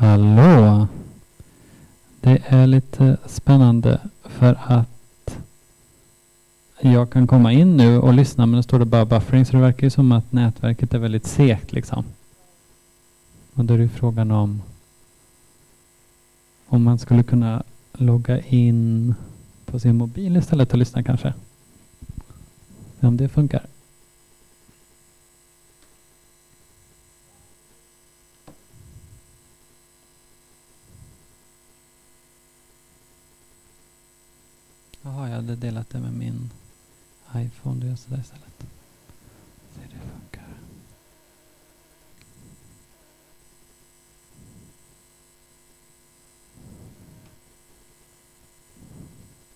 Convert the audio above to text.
Hallå! Det är lite spännande för att jag kan komma in nu och lyssna men då står det bara buffering så det verkar ju som att nätverket är väldigt segt liksom. Och då är det frågan om om man skulle kunna logga in på sin mobil istället och lyssna kanske. Om det funkar. Jaha, jag hade delat det med min iPhone. Du gör sådär istället.